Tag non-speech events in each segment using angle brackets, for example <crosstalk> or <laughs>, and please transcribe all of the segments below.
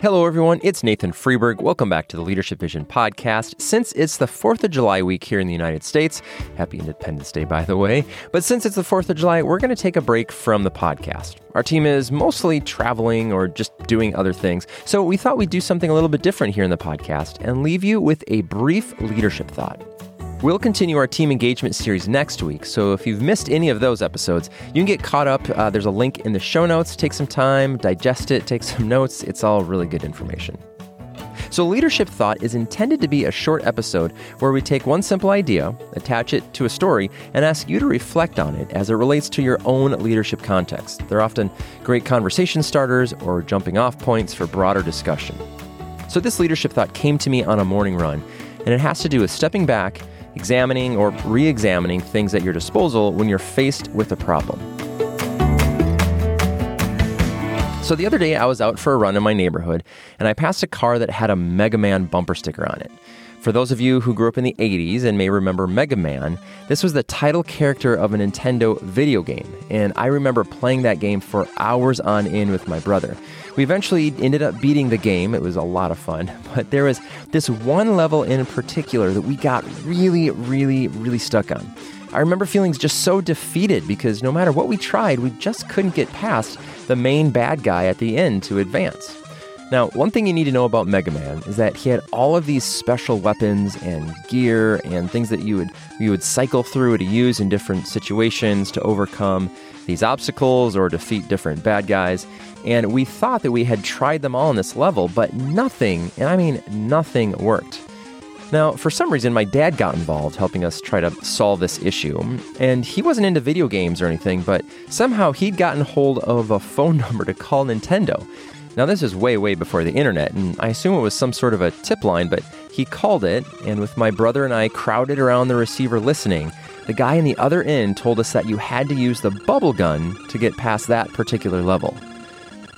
Hello, everyone. It's Nathan Freeberg. Welcome back to the Leadership Vision podcast. Since it's the 4th of July week here in the United States, happy Independence Day, by the way. But since it's the 4th of July, we're going to take a break from the podcast. Our team is mostly traveling or just doing other things. So we thought we'd do something a little bit different here in the podcast and leave you with a brief leadership thought. We'll continue our team engagement series next week, so if you've missed any of those episodes, you can get caught up. Uh, there's a link in the show notes. Take some time, digest it, take some notes. It's all really good information. So, Leadership Thought is intended to be a short episode where we take one simple idea, attach it to a story, and ask you to reflect on it as it relates to your own leadership context. They're often great conversation starters or jumping off points for broader discussion. So, this leadership thought came to me on a morning run, and it has to do with stepping back examining or re examining things at your disposal when you're faced with a problem. So the other day, I was out for a run in my neighborhood and I passed a car that had a Mega Man bumper sticker on it. For those of you who grew up in the 80s and may remember Mega Man, this was the title character of a Nintendo video game, and I remember playing that game for hours on end with my brother. We eventually ended up beating the game, it was a lot of fun, <laughs> but there was this one level in particular that we got really, really, really stuck on. I remember feeling just so defeated because no matter what we tried, we just couldn't get past the main bad guy at the end to advance. Now, one thing you need to know about Mega Man is that he had all of these special weapons and gear and things that you would you would cycle through to use in different situations to overcome these obstacles or defeat different bad guys. And we thought that we had tried them all on this level, but nothing, and I mean nothing worked. Now, for some reason, my dad got involved helping us try to solve this issue. And he wasn't into video games or anything, but somehow he'd gotten hold of a phone <laughs> number to call Nintendo. Now, this is way, way before the internet, and I assume it was some sort of a tip line, but he called it, and with my brother and I crowded around the receiver listening, the guy in the other end told us that you had to use the bubble gun to get past that particular level.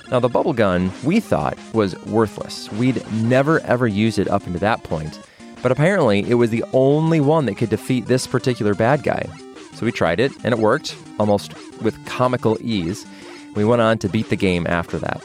Now, the bubble gun, we thought, was worthless. We'd never ever used it up until that point, but apparently it was the only one that could defeat this particular bad guy. So we tried it, and it worked, almost with comical ease. We went on to beat the game after that.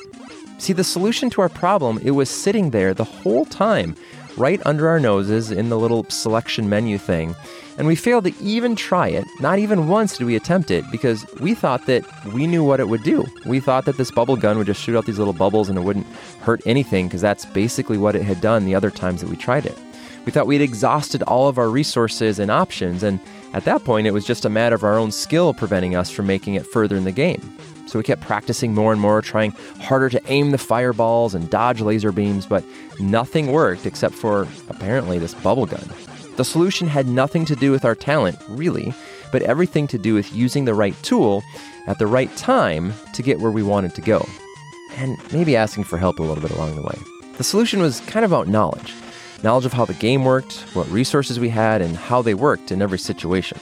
See, the solution to our problem, it was sitting there the whole time, right under our noses in the little selection menu thing. And we failed to even try it. Not even once did we attempt it because we thought that we knew what it would do. We thought that this bubble gun would just shoot out these little bubbles and it wouldn't hurt anything because that's basically what it had done the other times that we tried it. We thought we had exhausted all of our resources and options, and at that point, it was just a matter of our own skill preventing us from making it further in the game. So we kept practicing more and more, trying harder to aim the fireballs and dodge laser beams, but nothing worked except for apparently this bubble gun. The solution had nothing to do with our talent, really, but everything to do with using the right tool at the right time to get where we wanted to go. And maybe asking for help a little bit along the way. The solution was kind of about knowledge knowledge of how the game worked, what resources we had, and how they worked in every situation.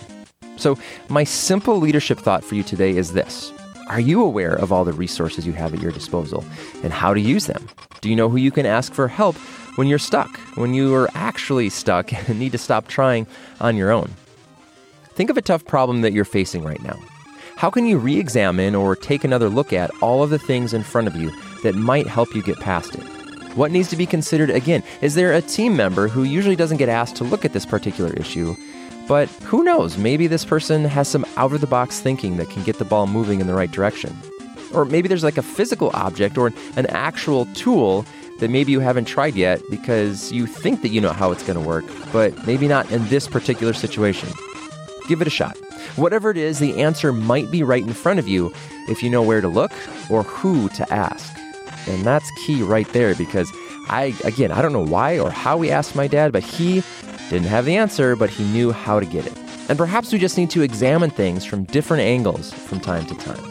So, my simple leadership thought for you today is this are you aware of all the resources you have at your disposal and how to use them? Do you know who you can ask for help when you're stuck, when you are actually stuck <laughs> and need to stop trying on your own? Think of a tough problem that you're facing right now. How can you re examine or take another look at all of the things in front of you that might help you get past it? What needs to be considered again? Is there a team member who usually doesn't get asked to look at this particular issue but who knows? Maybe this person has some out of the box thinking that can get the ball moving in the right direction. Or maybe there's like a physical object or an actual tool that maybe you haven't tried yet because you think that you know how it's going to work, but maybe not in this particular situation. Give it a shot. Whatever it is, the answer might be right in front of you if you know where to look or who to ask. And that's key right there because I, again, I don't know why or how we asked my dad, but he didn't have the answer, but he knew how to get it. And perhaps we just need to examine things from different angles from time to time.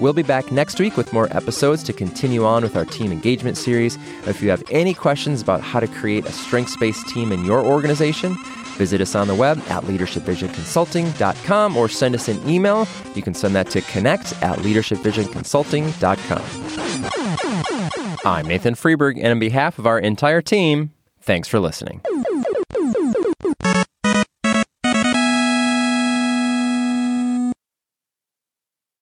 We'll be back next week with more episodes to continue on with our team engagement series. If you have any questions about how to create a strengths based team in your organization, visit us on the web at leadershipvisionconsulting.com or send us an email. You can send that to connect at leadershipvisionconsulting.com. I'm Nathan Freeberg, and on behalf of our entire team, thanks for listening.